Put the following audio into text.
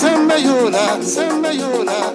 Sembe, sembe, sembe yola.